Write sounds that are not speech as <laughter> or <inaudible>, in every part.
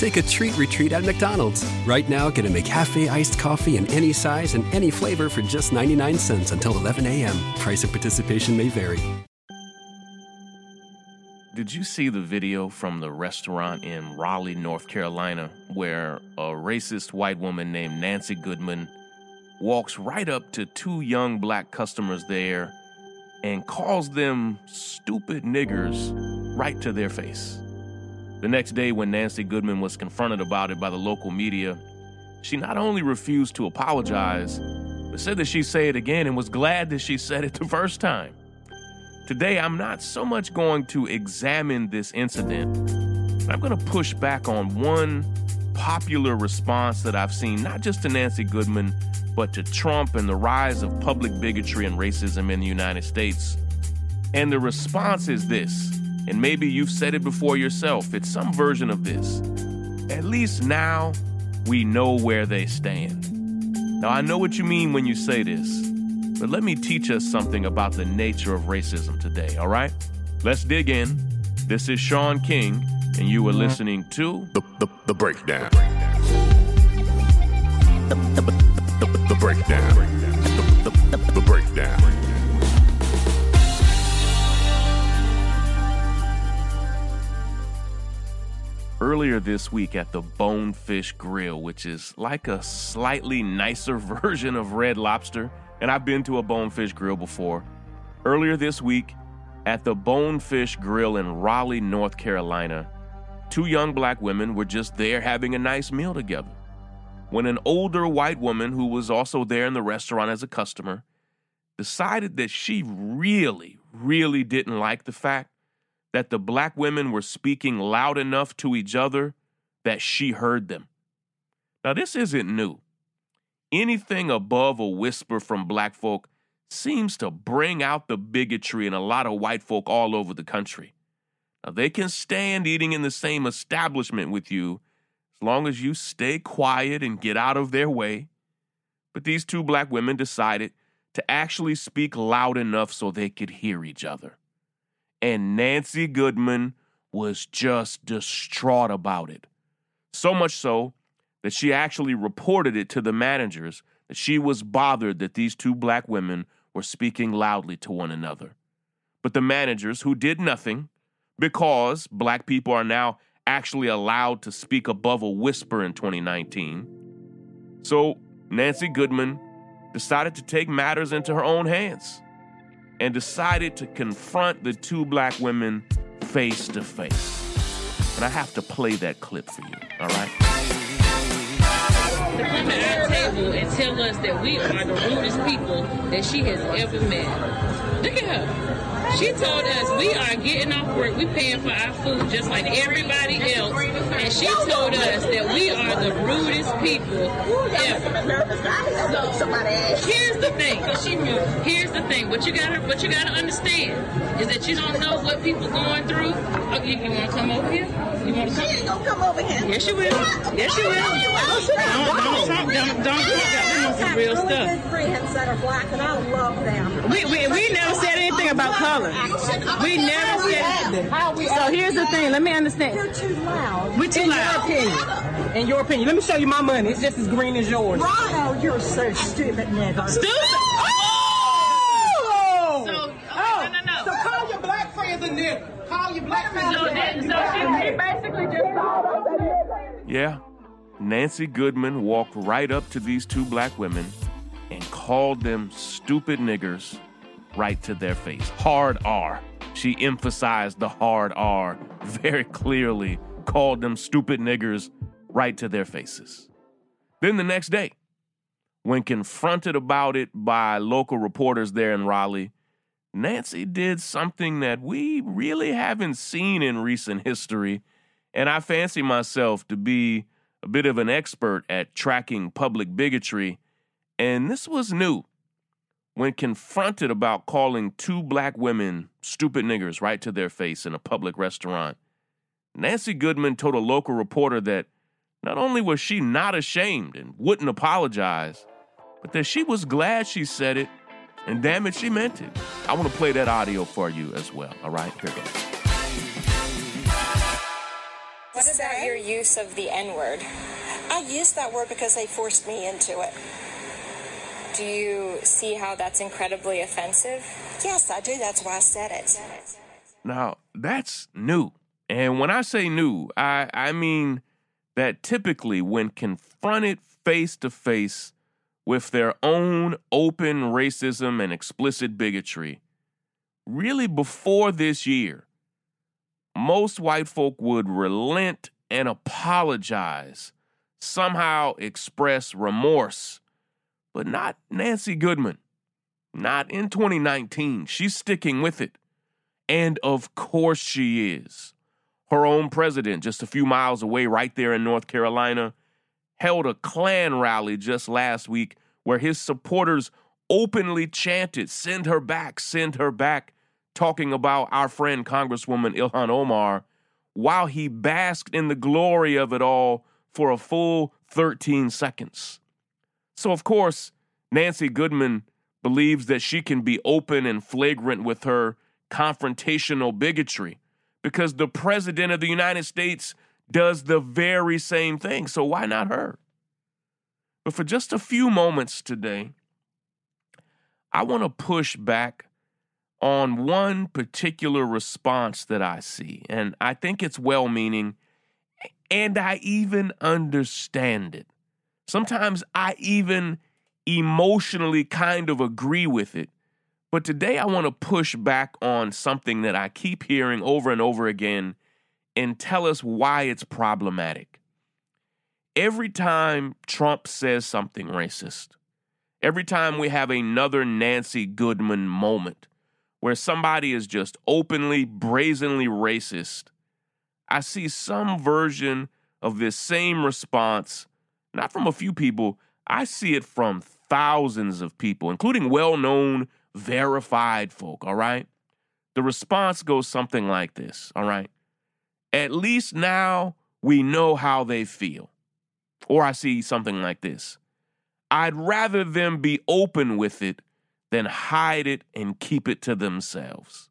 Take a treat retreat at McDonald's. Right now, get a McCafe iced coffee in any size and any flavor for just 99 cents until 11 a.m. Price of participation may vary. Did you see the video from the restaurant in Raleigh, North Carolina, where a racist white woman named Nancy Goodman walks right up to two young black customers there and calls them stupid niggers right to their face? The next day, when Nancy Goodman was confronted about it by the local media, she not only refused to apologize, but said that she'd say it again and was glad that she said it <laughs> the first time. Today, I'm not so much going to examine this incident, but I'm going to push back on one popular response that I've seen, not just to Nancy Goodman, but to Trump and the rise of public bigotry and racism in the United States. And the response is this and maybe you've said it before yourself. It's some version of this. At least now we know where they stand. Now, I know what you mean when you say this, but let me teach us something about the nature of racism today, all right? Let's dig in. This is Shaun King, and you are listening to The, the, the Breakdown. The, the, the, the Breakdown. Earlier this week at the Bonefish Grill, which is like a slightly nicer <laughs> version of Red Lobster. And I've been to a Bonefish Grill before. Earlier this week at the Bonefish Grill in Raleigh, North Carolina, two young black women were just there having a nice meal together. When an older white woman who was also there in the restaurant as a customer decided that she really, really didn't like the fact that the black women were speaking loud enough to each other that she heard them. Now, this isn't new. Anything above a whisper from black folk seems to bring out the bigotry in a lot of white folk all over the country. Now, they can stand eating in the same establishment with you as long as you stay quiet and get out of their way. But these two black women decided to actually speak loud enough so they could hear each other and Nancy Goodman was just distraught about it. So much so that she actually reported it to the managers that she was bothered that these two black women were speaking loudly to one another. But the managers, who did nothing because black people are now actually allowed to speak above a whisper in 2019, so Nancy Goodman decided to take matters into her own hands and decided to confront the two black women face to face. And I have to play that clip for you, all right? Tell us that we are the rudest people that she has ever met. Look at her. She told us we are getting off work, we paying for our food just like everybody else, and she told us that we are the rudest people ever. Here's the thing. Here's the thing. What you gotta, what you gotta understand is that you don't know what people going through. Oh, you, to come over here? You come? She ain't gonna come over here. Yes, you will. Yes, you will. Don't, don't talk. Don't, don't talk. We know some real really stuff. good friends that are black, and I love them. We, we, we never said anything about color. We never said. So here's the thing. Let me understand. You're too loud. We too In loud. your opinion. In your opinion, let me show you my money. It's just as green as yours. Rhino, you're so stupid, nigga. Stupid. Oh! So, Oh, no, no, no. So call your black friends a nigga. Call your black friends So, a then, nigga. so she, she basically just called us a nigga. Yeah, Nancy Goodman walked right up to these two black women and called them stupid niggers right to their face. Hard R. She emphasized the hard R very clearly, called them stupid niggers right to their faces. Then the next day, when confronted about it by local reporters there in Raleigh, Nancy did something that we really haven't seen in recent history, and I fancy myself to be a bit of an expert at tracking public bigotry, and this was new. when confronted about calling two black women stupid niggers right to their face in a public restaurant, Nancy Goodman told a local reporter that not only was she not ashamed and wouldn't apologize, but that she was glad she said it, and damn it, she meant it. I want to play that audio for you as well. All right, here goes. What about your use of the N word? I used that word because they forced me into it. Do you see how that's incredibly offensive? Yes, I do. That's why I said it. Now, that's new. And when I say new, I, I mean that typically when confronted face to face with their own open racism and explicit bigotry, really before this year, most white folk would relent and apologize, somehow express remorse, but not Nancy Goodman. Not in 2019. She's sticking with it. And of course she is. Her own president, just a few miles away, right there in North Carolina, held a Klan rally just last week where his supporters openly chanted, Send her back, send her back, talking about our friend Congresswoman Ilhan Omar, while he basked in the glory of it all for a full 13 seconds. So, of course, Nancy Goodman believes that she can be open and flagrant with her confrontational bigotry because the President of the United States does the very same thing. So, why not her? But for just a few moments today, I want to push back on one particular response that I see. And I think it's well meaning, and I even understand it. Sometimes I even emotionally kind of agree with it. But today I want to push back on something that I keep hearing over and over again and tell us why it's problematic. Every time Trump says something racist, every time we have another Nancy Goodman moment where somebody is just openly, brazenly racist, I see some version of this same response, not from a few people, I see it from thousands of people, including well known, verified folk, all right? The response goes something like this, all right? At least now we know how they feel. Or I see something like this I'd rather them be open with it than hide it and keep it to themselves.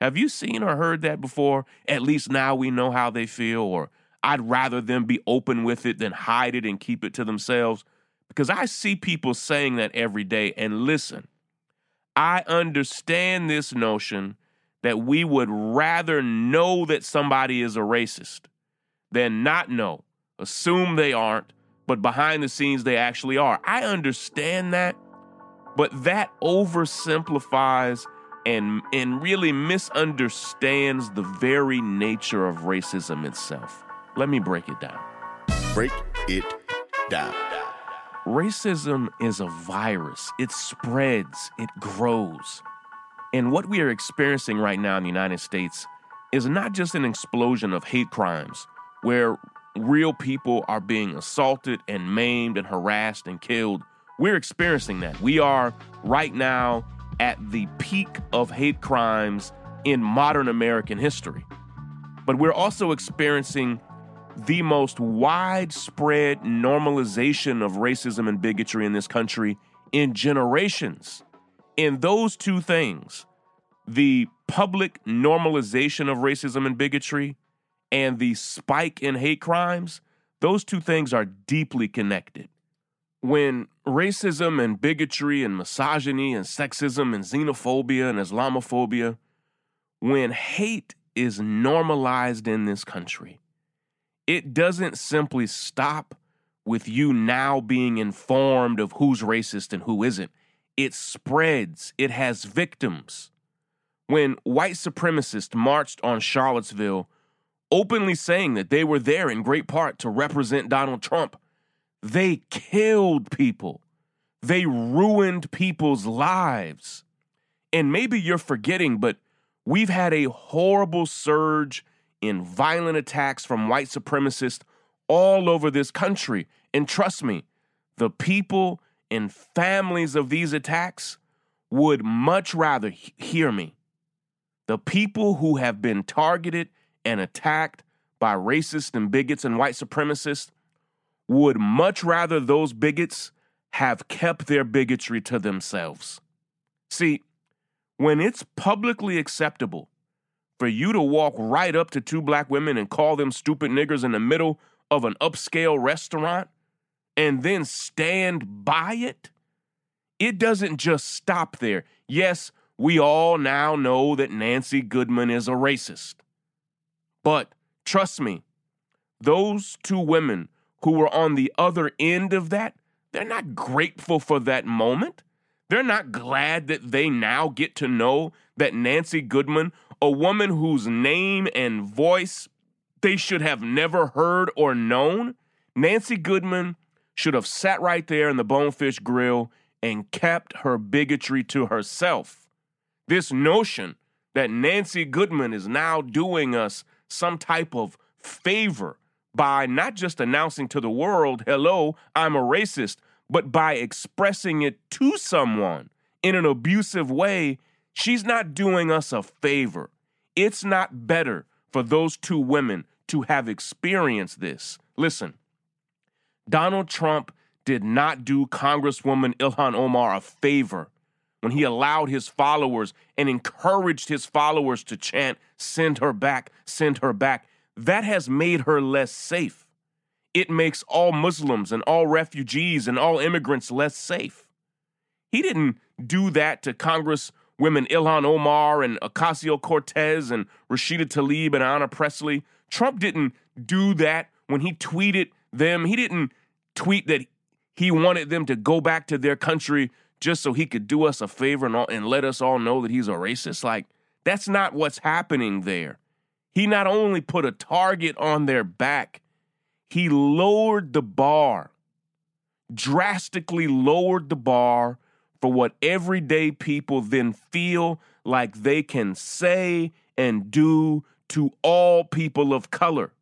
Have you seen or heard that before? At least now we know how they feel, or I'd rather them be open with it than hide it and keep it to themselves. Because I see people saying that every day. And listen, I understand this notion that we would rather know that somebody is a racist than not know, assume they aren't, but behind the scenes they actually are. I understand that, but that oversimplifies and, and really misunderstands the very nature of racism itself. Let me break it down. Break it down. Racism is a virus. It spreads, it grows. And what we are experiencing right now in the United States is not just an explosion of hate crimes where real people are being assaulted and maimed and harassed and killed. We're experiencing that. We are right now at the peak of hate crimes in modern American history. But we're also experiencing the most widespread normalization of racism and bigotry in this country in generations. In those two things, the public normalization of racism and bigotry and the spike in hate crimes, those two things are deeply connected. When racism and bigotry and misogyny and sexism and xenophobia and Islamophobia, when hate is normalized in this country, it doesn't simply stop with you now being informed of who's racist and who isn't. It spreads, it has victims. When white supremacists marched on Charlottesville, openly saying that they were there in great part to represent Donald Trump, they killed people. They ruined people's lives. And maybe you're forgetting, but we've had a horrible surge in violent attacks from white supremacists all over this country. And trust me, the people and families of these attacks would much rather he- hear me. The people who have been targeted and attacked by racists and bigots and white supremacists would much rather those bigots have kept their bigotry to themselves. See, when it's publicly acceptable for you to walk right up to two black women and call them stupid niggers in the middle of an upscale restaurant and then stand by it, it doesn't just stop there. Yes, we all now know that Nancy Goodman is a racist. But trust me, those two women who were on the other end of that, they're not grateful for that moment. They're not glad that they now get to know that Nancy Goodman, a woman whose name and voice they should have never heard or known, Nancy Goodman should have sat right there in the Bonefish Grill and kept her bigotry to herself. This notion that Nancy Goodman is now doing us some type of favor by not just announcing to the world, hello, I'm a racist, but by expressing it to someone in an abusive way, she's not doing us a favor. It's not better for those two women to have experienced this. Listen, Donald Trump did not do Congresswoman Ilhan Omar a favor when he allowed his followers and encouraged his followers to chant, send her back, send her back. That has made her less safe. It makes all Muslims and all refugees and all immigrants less safe. He didn't do that to Congresswomen Ilhan Omar and Ocasio Cortez and Rashida Tlaib and Ayanna Pressley. Trump didn't do that when he tweeted them. He didn't tweet that he wanted them to go back to their country just so he could do us a favor and, all, and let us all know that he's a racist. Like, that's not what's happening there. He not only put a target on their back, he lowered the bar, drastically lowered the bar for what everyday people then feel like they can say and do to all people of color.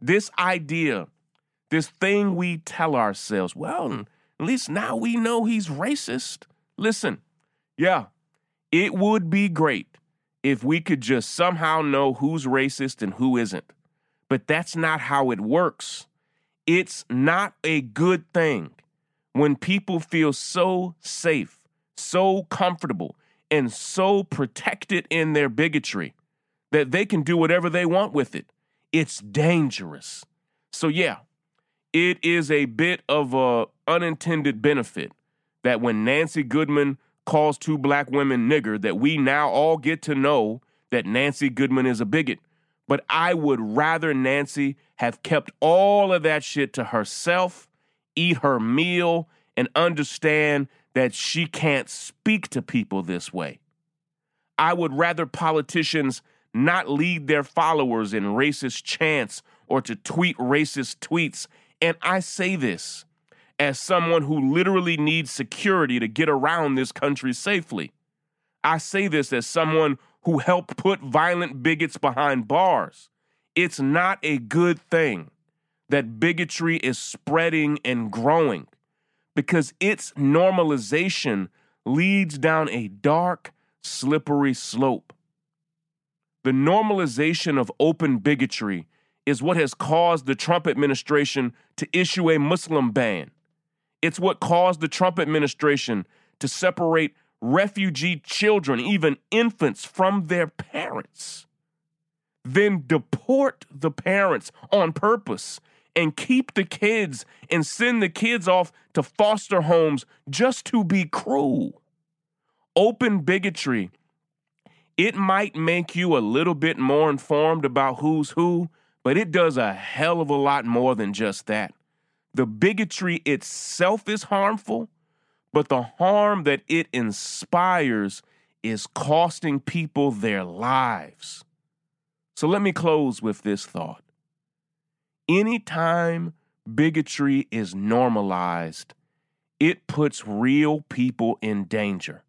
This idea this thing we tell ourselves, well, at least now we know he's racist. Listen, yeah, it would be great if we could just somehow know who's racist and who isn't. But that's not how it works. It's not a good thing when people feel so safe, so comfortable, and so protected in their bigotry that they can do whatever they want with it. It's dangerous. So, yeah, it is a bit of a unintended benefit that when Nancy Goodman calls two black women nigger, that we now all get to know that Nancy Goodman is a bigot. But I would rather Nancy have kept all of that shit to herself, eat her meal, and understand that she can't speak to people this way. I would rather politicians not lead their followers in racist chants or to tweet racist tweets and I say this as someone who literally needs security to get around this country safely. I say this as someone who helped put violent bigots behind bars. It's not a good thing that bigotry is spreading and growing because its normalization leads down a dark, slippery slope. The normalization of open bigotry is what has caused the Trump administration to issue a Muslim ban. It's what caused the Trump administration to separate refugee children, even infants, from their parents. Then deport the parents on purpose and keep the kids and send the kids off to foster homes just to be cruel. Open bigotry, it might make you a little bit more informed about who's who, but it does a hell of a lot more than just that. The bigotry itself is harmful, but the harm that it inspires is costing people their lives. So let me close with this thought. Anytime bigotry is normalized, it puts real people in danger.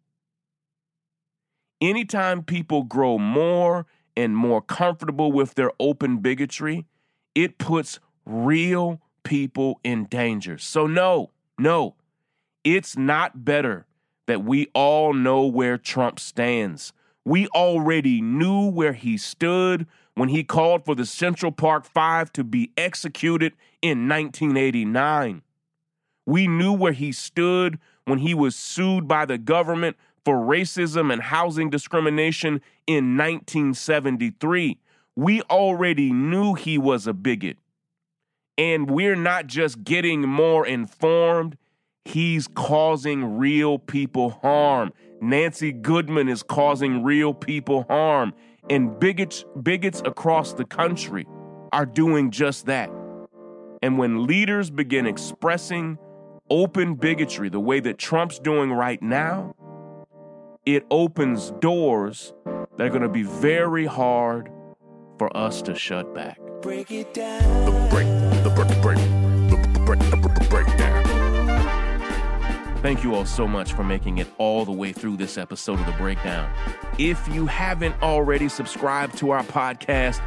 Anytime people grow more and more comfortable with their open bigotry, it puts real people in danger. So, no, no, it's not better that we all know where Trump stands. We already knew where he stood when he called for the Central Park Five to be executed in 1989. We knew where he stood when he was sued by the government for racism and housing discrimination in 1973. We already knew he was a bigot. And we're not just getting more informed, he's causing real people harm. Nancy Goodman is causing real people harm. And bigots, bigots across the country are doing just that. And when leaders begin expressing open bigotry the way that Trump's doing right now, it opens doors that are going to be very hard for us to shut back. Break it down. Break, the break, break, break. Thank you all so much for making it all the way through this episode of The Breakdown. If you haven't already subscribed to our podcast,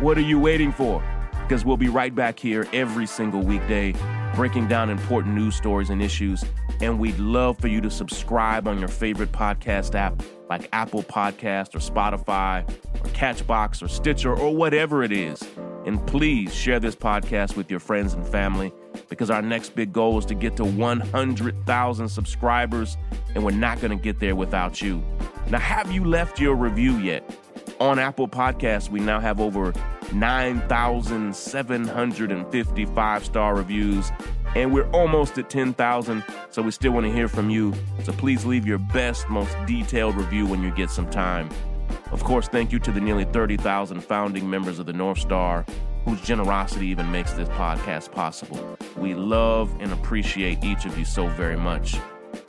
what are you waiting for? Because we'll be right back here every single weekday, breaking down important news stories and issues. And we'd love for you to subscribe on your favorite podcast app like Apple Podcast or Spotify or Castbox or Stitcher or whatever it is. And please share this podcast with your friends and family because our next big goal is to get to 100,000 subscribers, and we're not going to get there without you. Now, have you left your review yet? On Apple Podcasts, we now have over 9,755 star reviews, and we're almost at 10,000, so we still want to hear from you. So please leave your best, most detailed review when you get some time. Of course, thank you to the nearly 30,000 founding members of the North Star whose generosity even makes this podcast possible. We love and appreciate each of you so very much.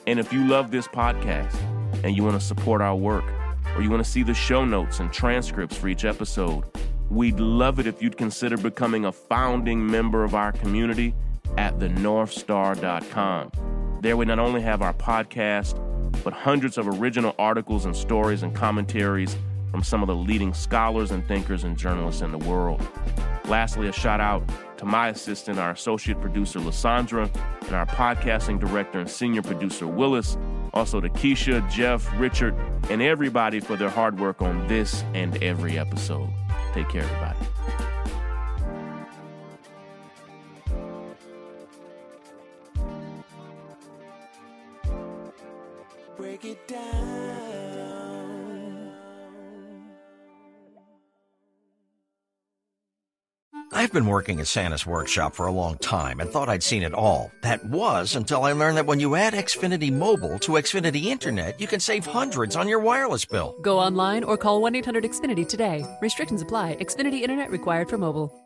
And if you love this podcast and you want to support our work, or you want to see the show notes and transcripts for each episode, we'd love it if you'd consider becoming a founding member of our community at thenorthstar.com. There we not only have our podcast, but hundreds of original articles and stories and commentaries from some of the leading scholars and thinkers and journalists in the world. Lastly, a shout out to my assistant, our associate producer, Lysandra, and our podcasting director and senior producer, Willis. Also to Keisha, Jeff, Richard, and everybody for their hard work on this and every episode. Take care, everybody. Been working at Santa's workshop for a long time and thought I'd seen it all. That was until I learned that when you add Xfinity Mobile to Xfinity Internet, you can save hundreds on your wireless bill. Go online or call 1 800 Xfinity today. Restrictions apply. Xfinity Internet required for mobile.